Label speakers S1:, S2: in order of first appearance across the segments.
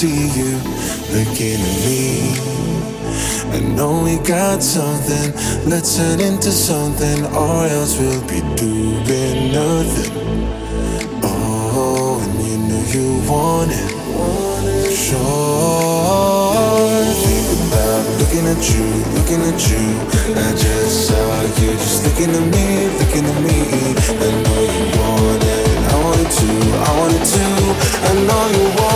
S1: see you looking at me. I know we got something. Let's turn into something, or else we'll be doing nothing. Oh, and you know you want it. Sure. Think about looking at you, looking at you. I just saw you just looking at me, looking at me. I know you want it. I want it too. I want it too. I know you want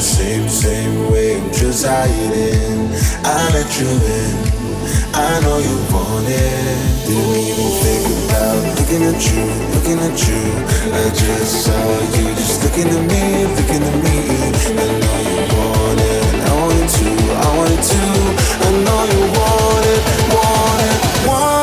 S1: same, same way, I'm just hiding. I let you in. I know you want it. Didn't even think about looking at you, looking at you. I just saw you just looking at me, looking at me. I know you want it. I want it too. I want it too. I know you want it, want it, want it.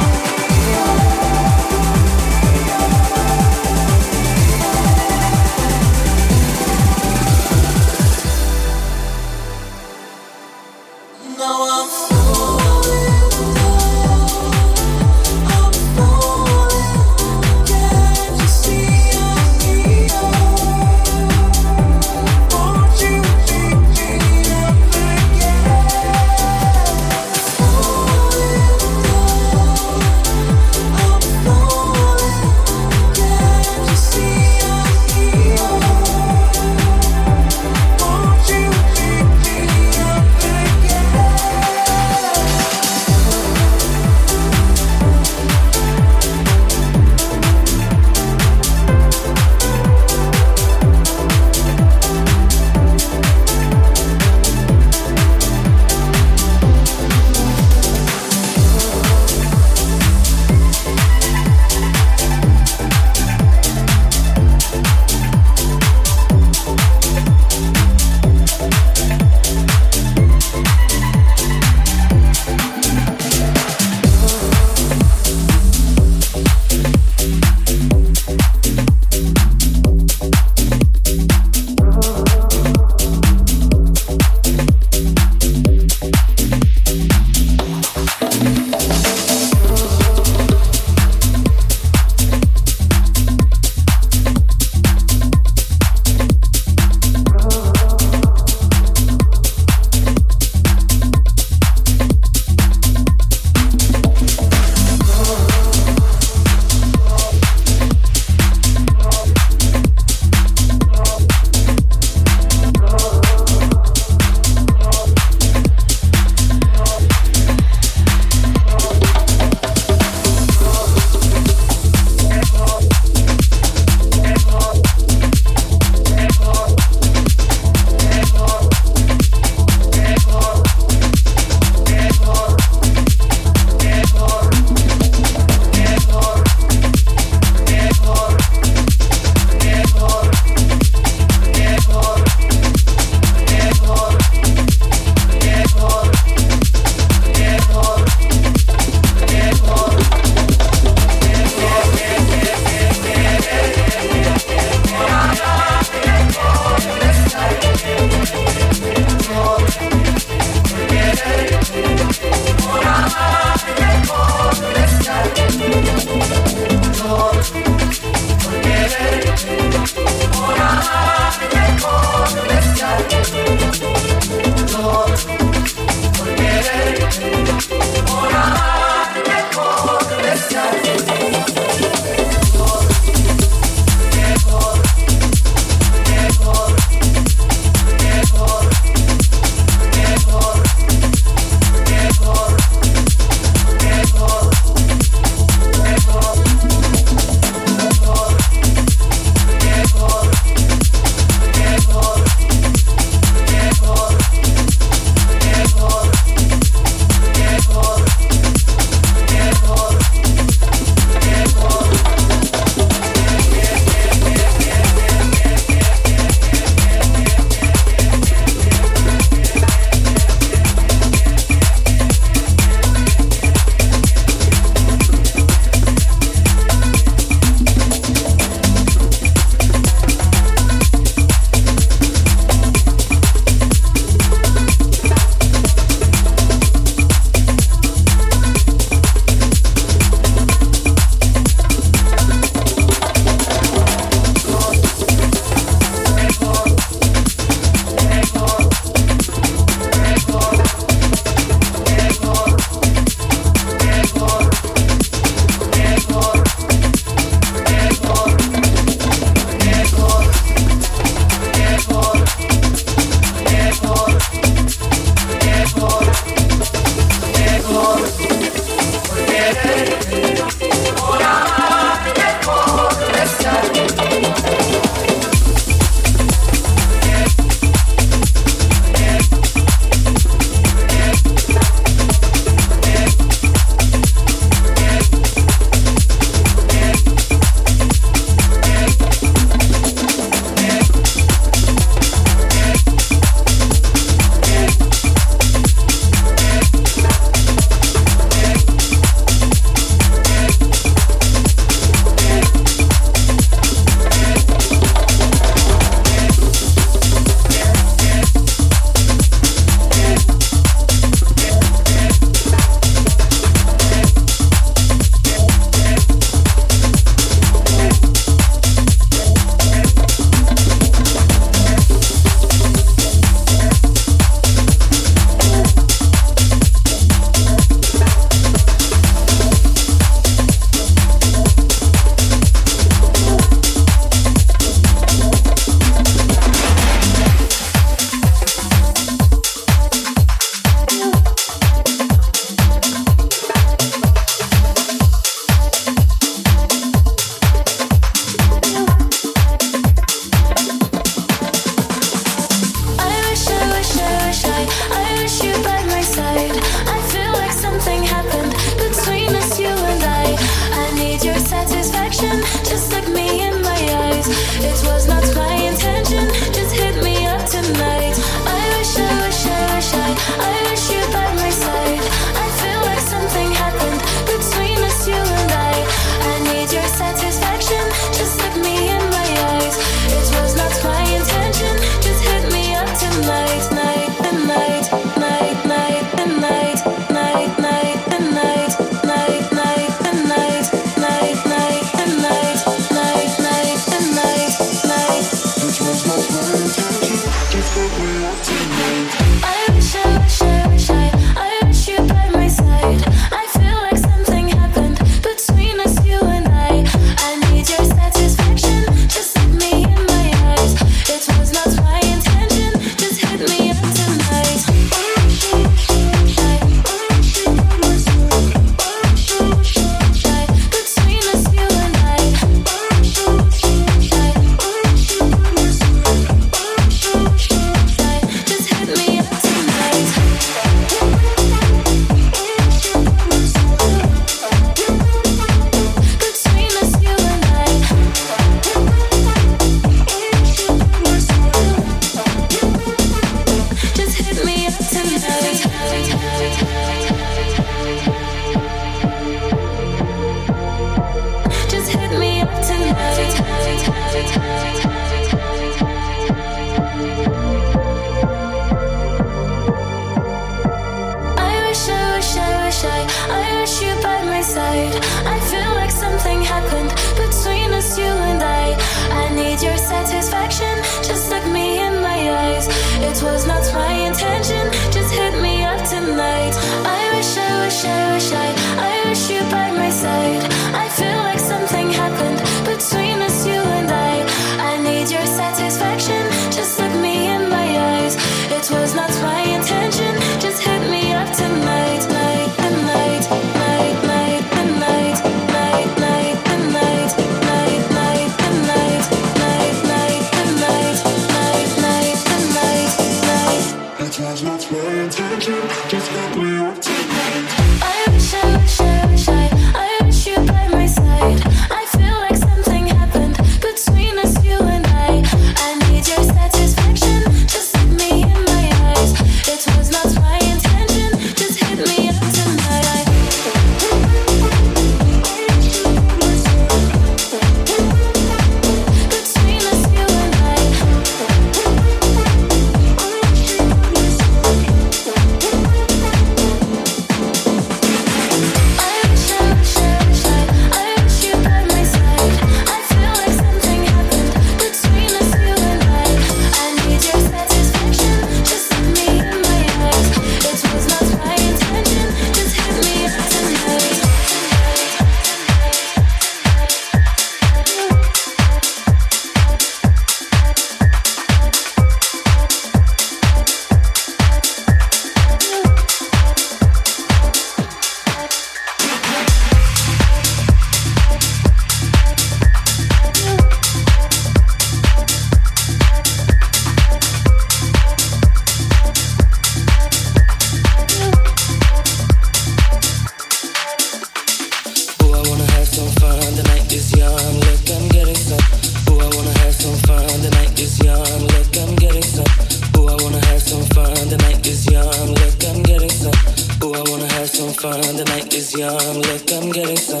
S1: getting some.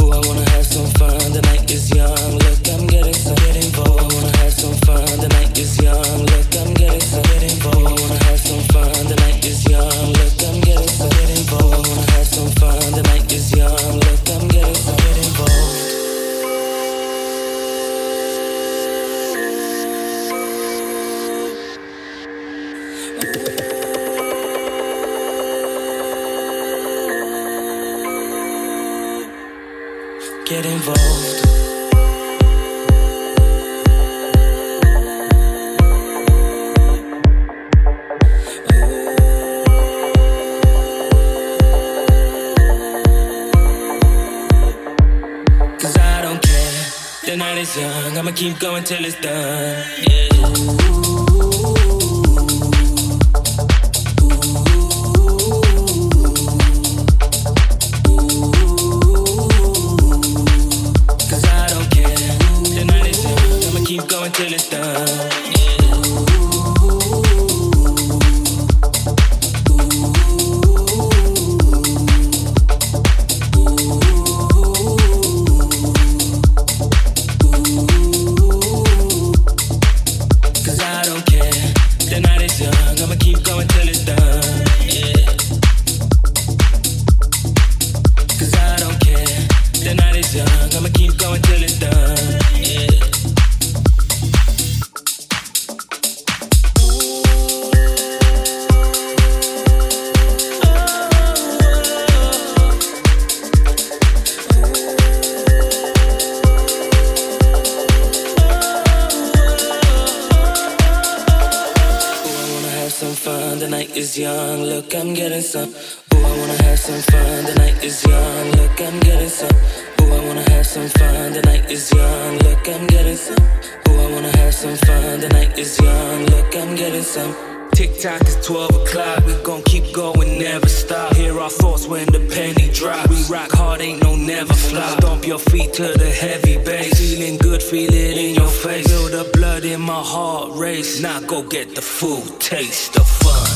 S1: Oh, I wanna have some fun. The night is young. Look, I'm getting some. Getting bold. I wanna have some fun. The night is young. Look, I'm getting some. keep going till it's done. Yeah. fun, the night is young, look I'm getting some Ooh, I wanna have some fun,
S2: the night is young, look I'm getting some Ooh, I wanna
S3: have some fun, the night is young, look I'm getting
S4: some Tick tock it's 12 o'clock,
S5: we gon'
S6: keep going, never stop. Hear our thoughts when the penny drops. We rock hard, ain't no never flop. Stomp your feet to the heavy bass. Feeling good, feel it in your face. Feel the blood in my heart race. Now go get
S7: the food, taste the fun.